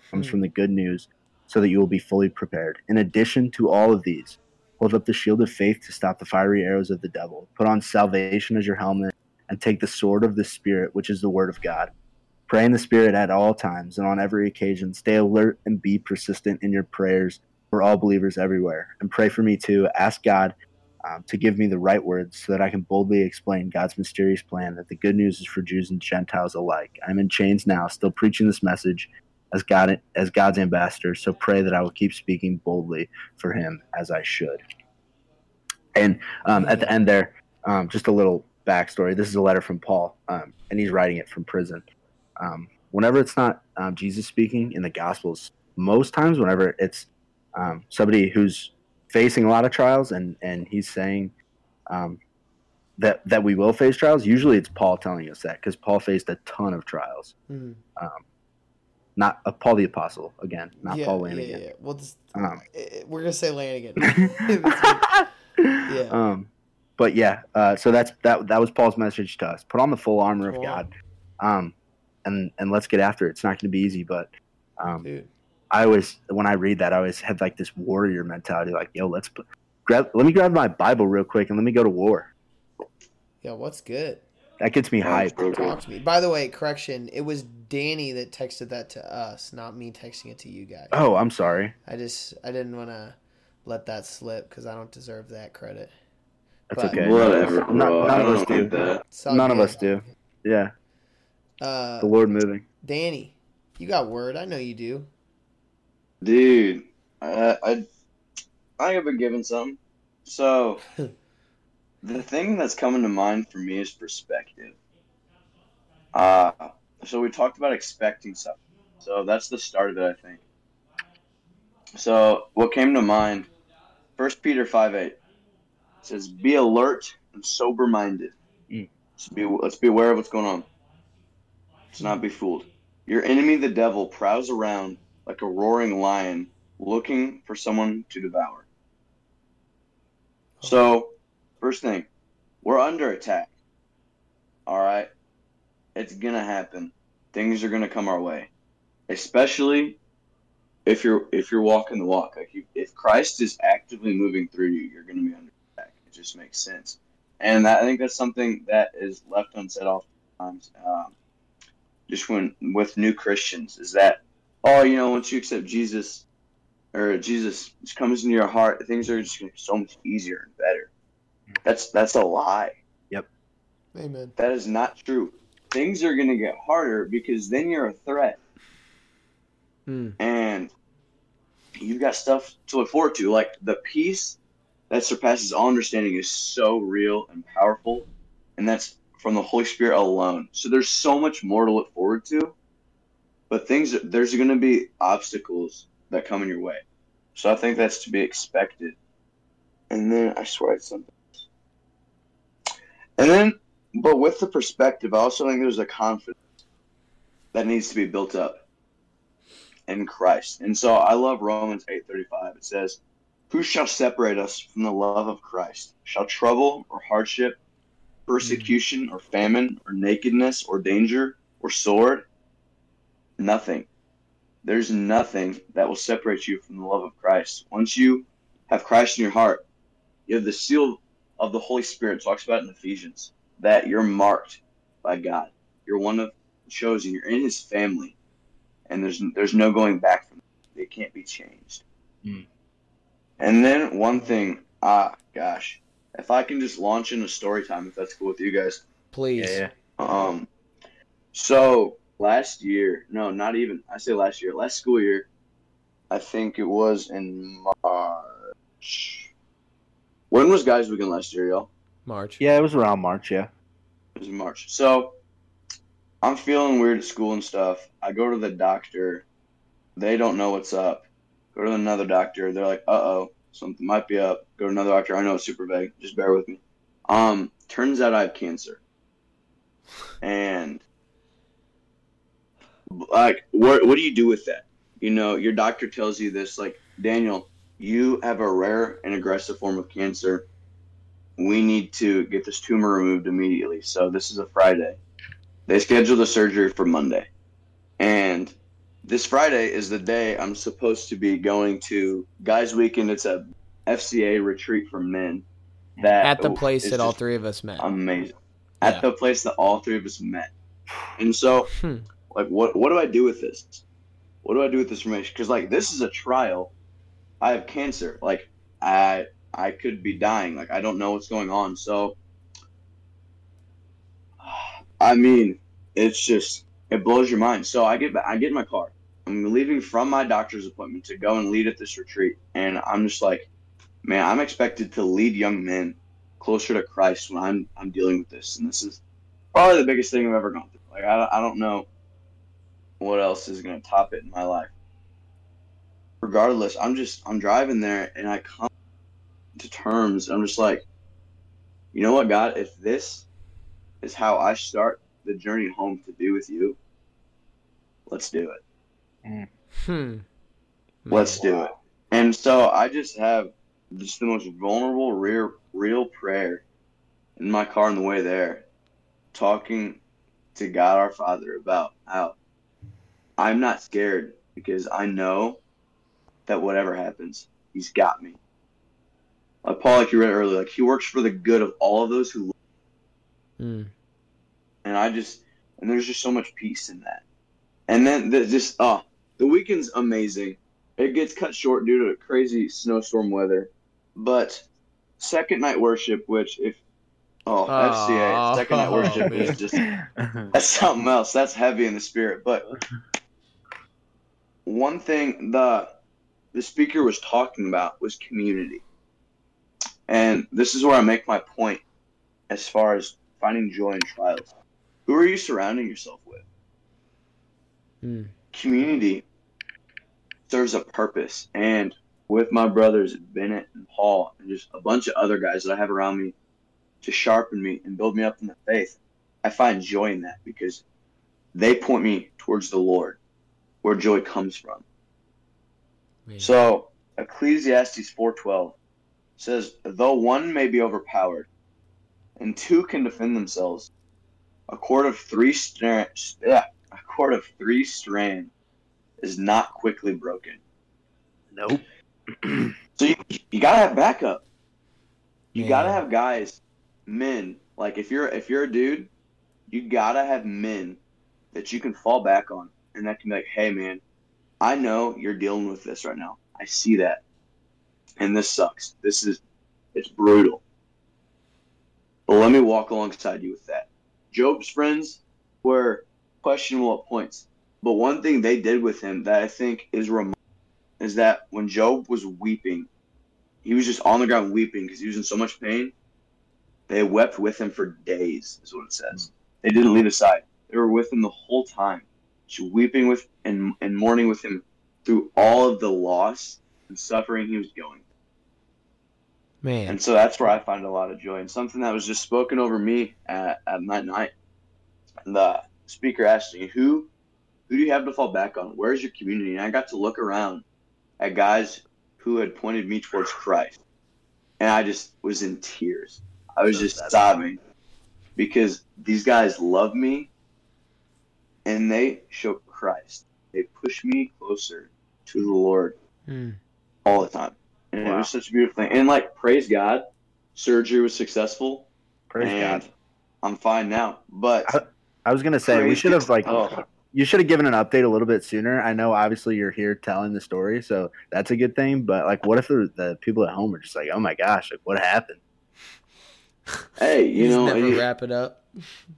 comes from the good news so that you will be fully prepared. In addition to all of these, hold up the shield of faith to stop the fiery arrows of the devil. Put on salvation as your helmet and take the sword of the Spirit, which is the word of God. Pray in the Spirit at all times and on every occasion. Stay alert and be persistent in your prayers for all believers everywhere. And pray for me too. Ask God um, to give me the right words so that I can boldly explain God's mysterious plan that the good news is for Jews and Gentiles alike. I'm in chains now, still preaching this message as God as God's ambassador. So pray that I will keep speaking boldly for Him as I should. And um, at the end there, um, just a little backstory. This is a letter from Paul, um, and he's writing it from prison. Um, whenever it's not um, Jesus speaking in the Gospels, most times, whenever it's um, somebody who's facing a lot of trials and and he's saying that that we will face trials, usually it's Paul telling us that because Paul faced a ton of trials. Mm not uh, Paul the Apostle again, not yeah, Paul Lanigan. Yeah, yeah. Well, this, um, we're gonna say Lanigan. yeah. Um, but yeah, uh, so that's that. That was Paul's message to us. Put on the full armor of God, um, and and let's get after it. It's not going to be easy, but um, Dude. I always when I read that, I always had like this warrior mentality, like, yo, let's put, grab. Let me grab my Bible real quick and let me go to war. Yeah, what's good? That gets me hyped. Talk to me. By the way, correction. It was Danny that texted that to us, not me texting it to you guys. Oh, I'm sorry. I just I didn't want to let that slip because I don't deserve that credit. That's but, okay. Whatever. None, none of us do. That. None good. of us do. Yeah. Uh, the Lord moving. Danny, you got word. I know you do. Dude, I I, I have been given some. So The thing that's coming to mind for me is perspective. Uh, so we talked about expecting something. So that's the start of it, I think. So what came to mind, First Peter 5 8 says, Be alert and sober minded. Mm. Let's, be, let's be aware of what's going on. Let's not be fooled. Your enemy, the devil, prowls around like a roaring lion looking for someone to devour. So First thing, we're under attack. All right, it's gonna happen. Things are gonna come our way, especially if you're if you're walking the walk. Like you, if Christ is actively moving through you, you're gonna be under attack. It just makes sense, and I think that's something that is left unsaid oftentimes. Um, just when with new Christians is that oh you know once you accept Jesus or Jesus comes into your heart, things are just gonna be so much easier and better. That's that's a lie. Yep. Amen. That is not true. Things are going to get harder because then you're a threat. Mm. And you've got stuff to look forward to. Like the peace that surpasses all understanding is so real and powerful. And that's from the Holy Spirit alone. So there's so much more to look forward to. But things, there's going to be obstacles that come in your way. So I think that's to be expected. And then I swear I had something. And then, but with the perspective, I also think there's a confidence that needs to be built up in Christ. And so I love Romans 8:35. It says, "Who shall separate us from the love of Christ? Shall trouble or hardship, persecution or famine or nakedness or danger or sword? Nothing. There's nothing that will separate you from the love of Christ. Once you have Christ in your heart, you have the seal of the Holy Spirit talks about in Ephesians that you're marked by God. You're one of the chosen. You're in His family, and there's there's no going back from it. It can't be changed. Mm. And then one thing, ah, gosh, if I can just launch into story time, if that's cool with you guys, please. Yeah. yeah. Um. So last year, no, not even. I say last year, last school year, I think it was in March. When was guys weekend last year, y'all? March. Yeah, it was around March. Yeah. It was in March. So I'm feeling weird at school and stuff. I go to the doctor. They don't know what's up. Go to another doctor. They're like, uh oh, something might be up. Go to another doctor. I know it's super vague. Just bear with me. Um, turns out I have cancer. And like, what what do you do with that? You know, your doctor tells you this, like, Daniel, you have a rare and aggressive form of cancer. We need to get this tumor removed immediately. So this is a Friday. They scheduled the surgery for Monday. And this Friday is the day I'm supposed to be going to Guys Weekend. It's a FCA retreat for men. That At the oh, place that all three of us met. amazing. At Yeah. the place that all three of us met. And so, Hmm. like, what what do I do with this? What do I do with this information? Because like this is a trial. I have cancer. Like I I could be dying. Like I don't know what's going on. So, I mean, it's just it blows your mind. So I get I get in my car. I'm leaving from my doctor's appointment to go and lead at this retreat, and I'm just like, man, I'm expected to lead young men closer to Christ when I'm I'm dealing with this, and this is probably the biggest thing I've ever gone through. Like I, I don't know what else is gonna top it in my life. Regardless, I'm just I'm driving there and I come to terms. I'm just like, you know what, God, if this is how I start the journey home to be with you, let's do it. Hmm. Let's do it. And so I just have just the most vulnerable, real, real prayer in my car on the way there, talking to God our Father about how I'm not scared because I know that whatever happens, He's got me. Like Paul, like you read earlier, like He works for the good of all of those who, Hmm. And I just, and there's just so much peace in that. And then the, just, oh, the weekend's amazing. It gets cut short due to crazy snowstorm weather, but second night worship, which if oh, FCA second night Oh, worship man. is just that's something else. That's heavy in the spirit. But one thing the the speaker was talking about was community, and this is where I make my point as far as finding joy in trials. Who are you surrounding yourself with? Hmm. community serves a purpose. And with my brothers, Bennett and Paul, and just a bunch of other guys that I have around me to sharpen me and build me up in the faith, I find joy in that because they point me towards the Lord, where joy comes from. So Ecclesiastes 4:12 says, "Though one may be overpowered, and two can defend themselves, a cord of three strand, yeah, a cord of three strand is not quickly broken." Nope. So you, you gotta have backup. You Yeah. gotta have guys, men. Like if you're if you're a dude, you gotta have men that you can fall back on, and that can be like, hey man, I know you're dealing with this right now. I see that, and this sucks. This is it's brutal. But let me walk alongside you with that. Job's friends were questionable at points, but one thing they did with him that I think is remarkable is that when Job was weeping, he was just on the ground weeping because he was in so much pain. They wept with him for days, is what it says. They didn't leave his side. They were with him the whole time, just weeping with and, and mourning with him through all of the loss and suffering he was going. Man. And so that's where I find a lot of joy. And something that was just spoken over me at, at that night. The speaker asked me, Who who do you have to fall back on? Where's your community? And I got to look around at guys who had pointed me towards Christ. And I just was in tears. I was just sobbing because these guys love me and they show Christ. They push me closer to the Lord Hmm. all the time. And it was such a beautiful thing. And like, praise God, surgery was successful, Praise and God. I'm fine now. But I was gonna say we should have like oh, you should have given an update a little bit sooner. I know obviously you're here telling the story, so that's a good thing. But like, what if the, the people at home are just like, "Oh my gosh, like what happened?" hey, you He's know, never you- wrap it up.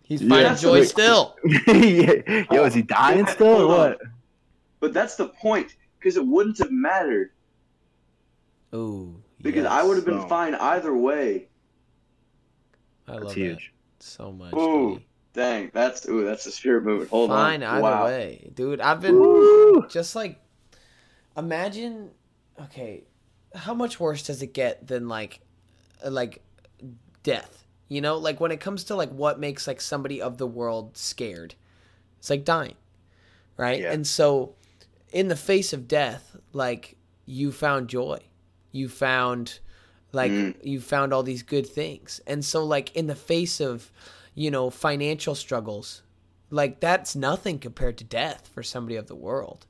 He's Yeah. finding That's joy the- still. yeah. Yo, is he dying Yeah, still or what? but that's the point because it wouldn't have mattered Ooh. because I would have been So- fine either way. I That's love huge. that so much. Ooh, dude. dang, that's ooh, that's a spirit movement. Hold Fine on. either wow. way, dude. I've been Woo! just like, imagine. Okay, how much worse does it get than like, uh, like, death? You know, like when it comes to like what makes like somebody of the world scared, it's like dying, right? Yeah. And so, in the face of death, like you found joy, you found like Mm. you found all these good things and so like in the face of you know financial struggles like that's nothing compared to death for somebody of the world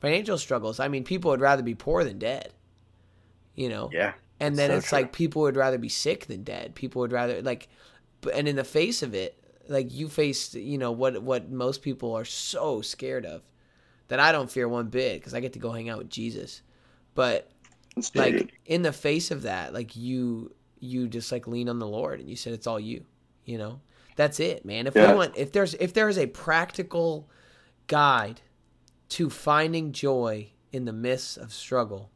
financial struggles i mean people would rather be poor than dead you know Yeah. and then so it's true. like people would rather be sick than dead people would rather like and in the face of it like you face you know what what most people are so scared of that i don't fear one bit because i get to go hang out with jesus but like in the face of that like you you just like lean on the lord and you said it's all you you know that's it man if Yeah. we want if there's if there is a practical guide to finding joy in the midst of struggle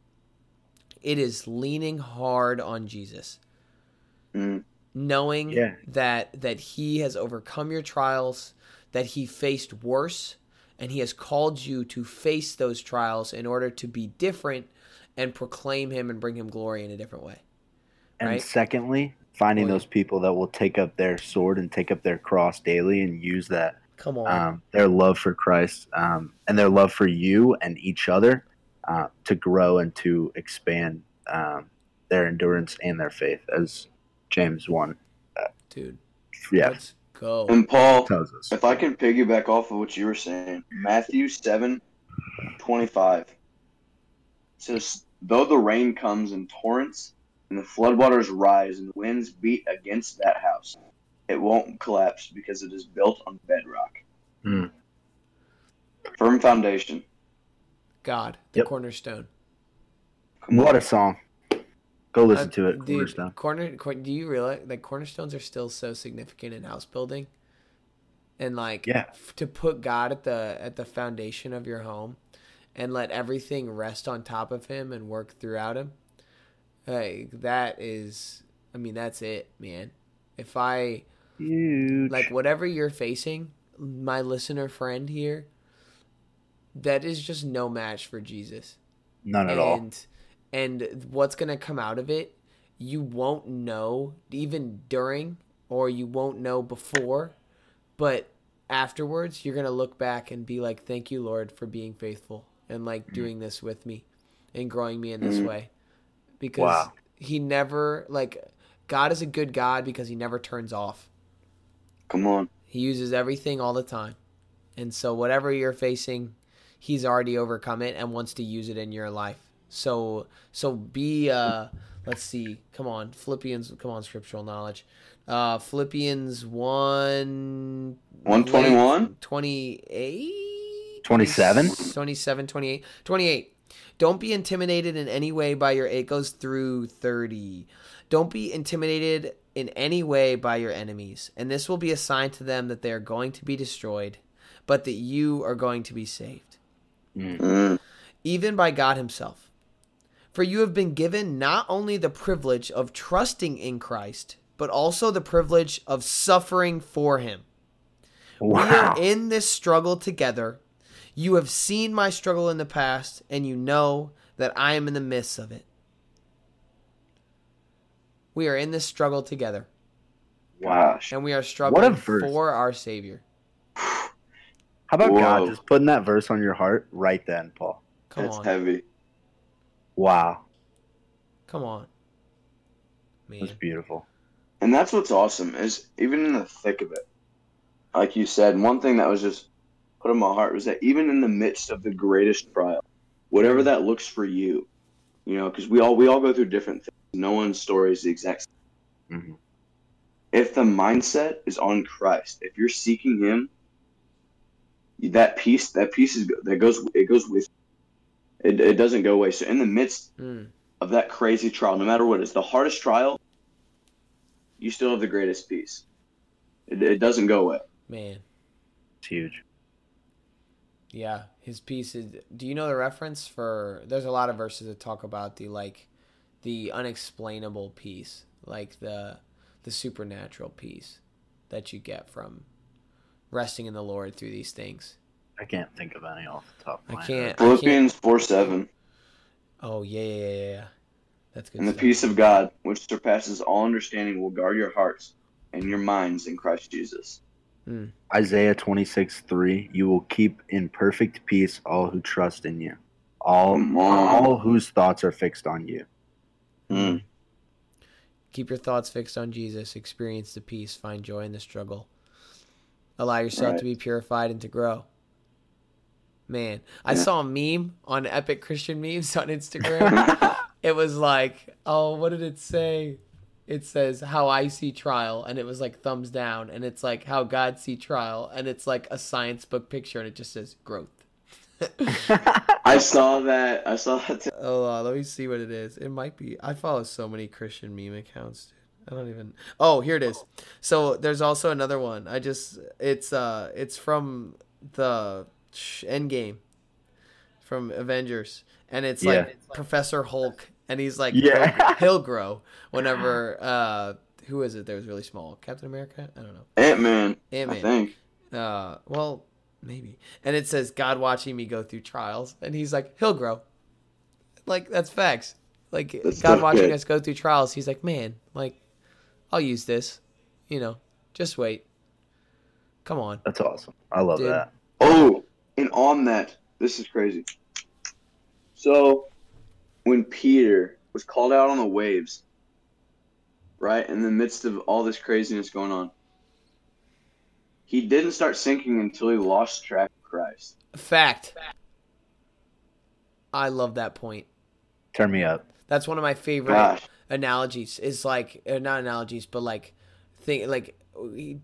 it is leaning hard on jesus Mm. knowing Yeah. that that he has overcome your trials that he faced worse and he has called you to face those trials in order to be different and proclaim him and bring him glory in a different way And Right. secondly, finding Oh, yeah. those people that will take up their sword and take up their cross daily and use that come on um, their love for Christ um, and their love for you and each other uh, to grow and to expand um, their endurance and their faith, as James one, dude yeah, let's go And Paul, tells us. if I can piggyback off of what you were saying, Matthew seven twenty five says, Though the rain comes in torrents and the floodwaters rise and the winds beat against that house, it won't collapse because it is built on bedrock. Hmm. Firm foundation. god the Yep. cornerstone What a song! Go listen Uh, to it. dude Cornerstone. corner cor- do you realize like cornerstones are still so significant in house building and like Yeah. f- to put god at the at the foundation of your home and let everything rest on top of him and work throughout him like that is i mean that's it man if i Huge. like whatever you're facing my listener friend here that is just no match for jesus None at all. and and what's gonna come out of it you won't know even during or you won't know before but afterwards you're gonna look back and be like thank you lord for being faithful and like doing this with me and growing me in this Mhm. way because Wow. he never like god is a good god because he never turns off Come on. he uses everything all the time. And so whatever you're facing, he's already overcome it and wants to use it in your life. So so be uh let's see. Come on. Philippians come on scriptural knowledge. Uh Philippians 1 121? 28 27? 27 28 28 don't be intimidated in any way by your it goes through 30 don't be intimidated in any way by your enemies and this will be a sign to them that they are going to be destroyed but that you are going to be saved Mm. even by God Himself. For you have been given not only the privilege of trusting in Christ, but also the privilege of suffering for Him. We are in this struggle together. You have seen my struggle in the past, and you know that I am in the midst of it. We are in this struggle together, Gosh. and we are struggling for our Savior. How about God just putting that verse on your heart right then, Paul? Come That's on, heavy. Wow. come on, man. That's beautiful. And that's what's awesome is even in the thick of it, like you said, one thing that was just put in my heart was that even in the midst of the greatest trial, whatever that looks for you, you know, because we all we all go through different things. No one's story is the exact. same. Mhm. If the mindset is on Christ, if you're seeking Him, that peace, that peace is that goes it goes with. It, it doesn't go away. So in the midst Mm, of that crazy trial, no matter what, it's the hardest trial. You still have the greatest peace. It, it doesn't go away. man. It's huge. Yeah, his peace is. Do you know the reference for? There's a lot of verses that talk about the like, the unexplainable peace, like the, the supernatural peace that you get from, resting in the Lord through these things. I can't think of any off the top. Of I can't- Head. Philippians 4 7. Oh yeah, yeah, yeah, yeah, yeah. That's good. And the peace of God, which surpasses all understanding, will guard your hearts and your minds in Christ Jesus. Isaiah twenty six three. You will keep in perfect peace all who trust in you, all all whose thoughts are fixed on you. Mm. Keep your thoughts fixed on Jesus. Experience the peace. Find joy in the struggle. Allow yourself Right. to be purified and to grow. Man, I Yeah. saw a meme on Epic Christian Memes on Instagram. it was like, oh, what did it say? It says how I see trial, and it was like thumbs down, and it's like how God see trial, and it's like a science book picture, and it just says growth. I saw that. I saw that. Too. Hold on, let me see what it is. It might be. I follow so many Christian meme accounts, dude. I don't even. Oh, here it is. So there's also another one. I just it's uh it's from the Endgame, from Avengers, and it's like. Professor Hulk, and he's like Yeah. he'll, he'll grow whenever uh who is it that was really small? Captain America? I don't know. Ant Man. Ant Man. I think. Uh, well, maybe. And it says God watching me go through trials, and he's like, he'll grow. Like that's facts. Like That's God watching good. us go through trials. He's like, man, like, I'll use this. You know, just wait. Come on. That's awesome. I love Dude. that. Oh, and on that, this is crazy. So, when Peter was called out on the waves, right, in the midst of all this craziness going on, he didn't start sinking until he lost track of Christ. Fact. I love that point. Turn me up. That's one of my favorite Gosh, analogies is like uh, not analogies but like think like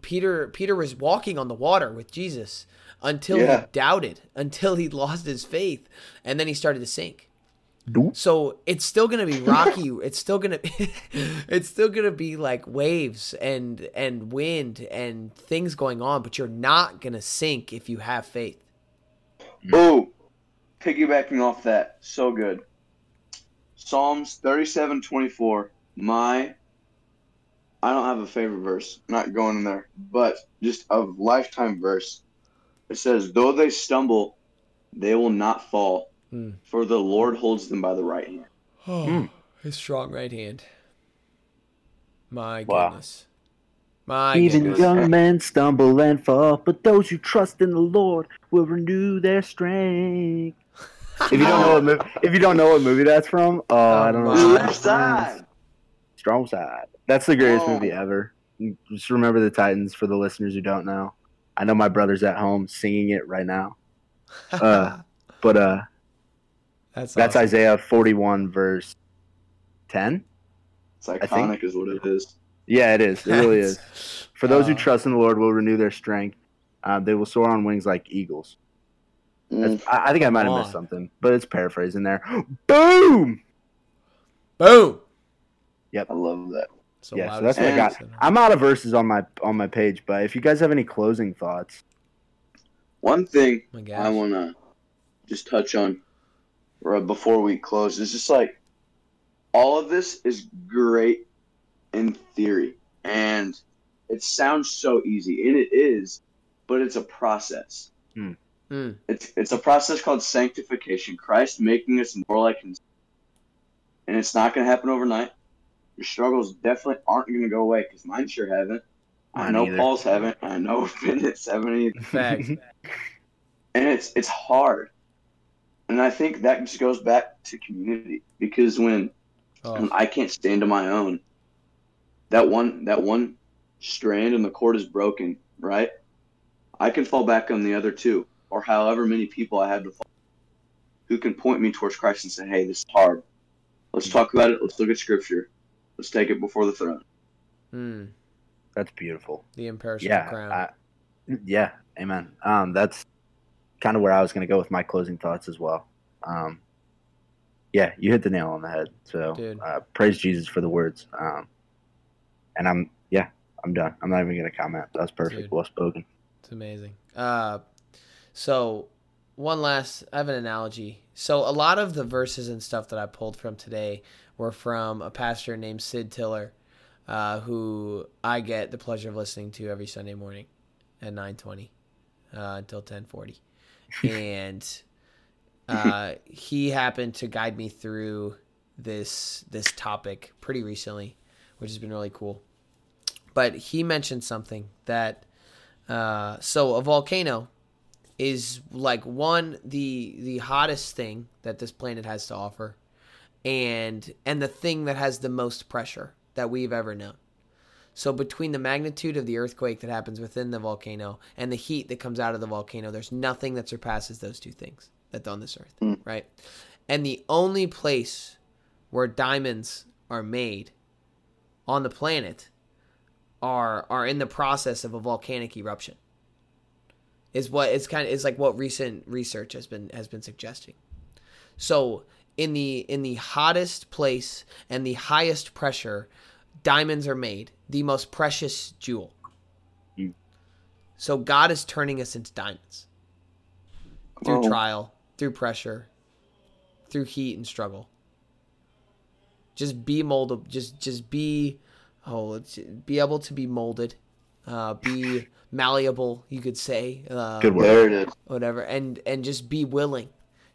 peter peter was walking on the water with jesus until Yeah. he doubted until he lost his faith and then he started to sink Doop. so it's still gonna be rocky it's still gonna it's still gonna be like waves and and wind and things going on but you're not gonna sink if you have faith oh, piggybacking off that, so good. Psalms thirty-seven twenty-four. My, I don't have a favorite verse. Not going in there, but just a lifetime verse. It says, "Though they stumble, they will not fall, Hmm. for the Lord holds them by the right hand." oh Hmm. his strong right hand my Wow. goodness my Even goodness. young men stumble and fall, but those who trust in the Lord will renew their strength. If you don't know what movie, if you don't know what movie that's from, oh, I don't know. my Left side. Strong side. That's the greatest Oh. movie ever. Just remember the Titans for the listeners who don't know. I know my brother's at home singing it right now. Uh, But uh, that's that's awesome. Isaiah 41 verse 10. It's think- iconic, is what it is. Yeah, it is. It really is. For those who uh, trust in the Lord, will renew their strength. Uh, they will soar on wings like eagles. Mm. I, I think I might have missed something, but it's paraphrasing there. Boom! Boom. Yep, I love that. So yeah, so that's what I got. I'm out of verses on my on my page, but if you guys have any closing thoughts, One thing my I want to just touch on right before we close It's just like all of this is great in theory and it sounds so easy and it is but it's a process Mm. it's it's a process called sanctification christ making us more like him and it's not going to happen overnight your struggles definitely aren't going to go away because mine sure haven't i know either. paul's haven't i know bennett's haven't either Fact. and it's it's hard. And I think that just goes back to community because when, when Oh, I can't stand on my own, that one that one strand in the cord is broken, right? I can fall back on the other two, or however many people I have to fall, who can point me towards Christ and say, "Hey, this is hard. Let's talk about it. Let's look at Scripture. Let's take it before the throne." mm, that's beautiful. the imperishable Yeah, crown. I, yeah, amen. Um, that's kind of where I was going to go with my closing thoughts as well. Um, yeah, you hit the nail on the head. So uh, praise Jesus for the words. Um, and I'm yeah, I'm done. I'm not even going to comment. That was perfect. Dude. Well spoken. It's amazing. Uh, so one last I have an analogy. So a lot of the verses and stuff that I pulled from today were from a pastor named Sid Tiller, uh, who I get the pleasure of listening to every Sunday morning at nine twenty uh, until ten forty, and uh, he happened to guide me through this this topic pretty recently, which has been really cool. But he mentioned something that uh, so a volcano is like one the the hottest thing that this planet has to offer and and the thing that has the most pressure that we've ever known so between the magnitude of the earthquake that happens within the volcano and the heat that comes out of the volcano there's nothing that surpasses those two things that's on this earth Mm. right and the only place where diamonds are made on the planet are are in the process of a volcanic eruption is what it's kind of is like what recent research has been has been suggesting. So in the in the hottest place and the highest pressure, diamonds are made, the most precious jewel. Mm. So God is turning us into diamonds through Oh. trial, through pressure, through heat and struggle. Just be moldable. Just just be oh, let's be able to be molded, uh, be malleable. You could say. Uh, Good word. There it is. whatever and and just be willing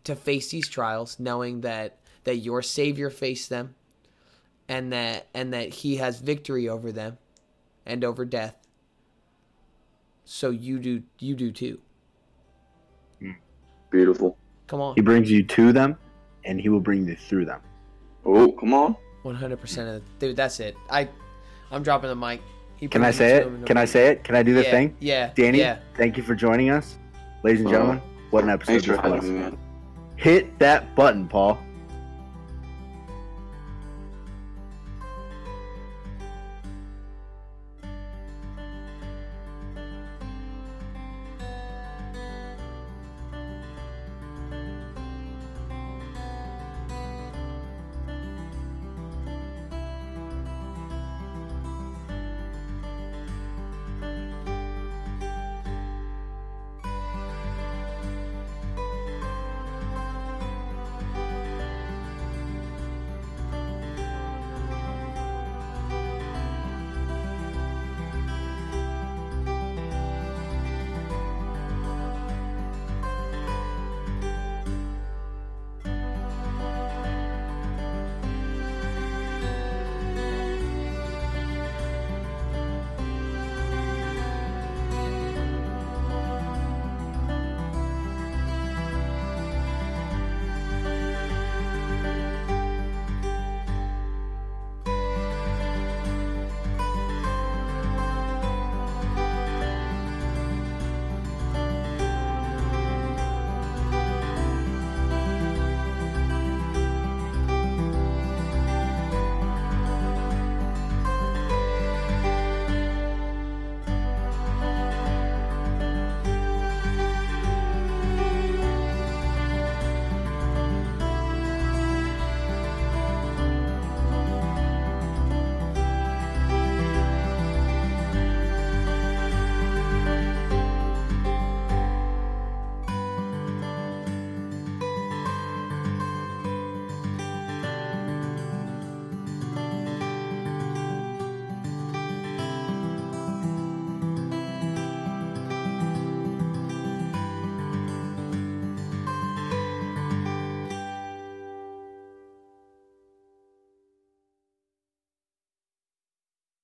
to face these trials knowing that that your savior faced them and that and that he has victory over them and over death so you do you do too Beautiful. come on He brings you to them, and he will bring you through them. Oh, come on. 100% of dude that's it i i'm dropping the mic Can I say it? to him and Can I say it? Can I do the yeah, thing? yeah Danny, yeah thank you for joining us. Ladies and Uh, gentlemen, what an episode Thanks for this having was. me. Hit that button, Paul.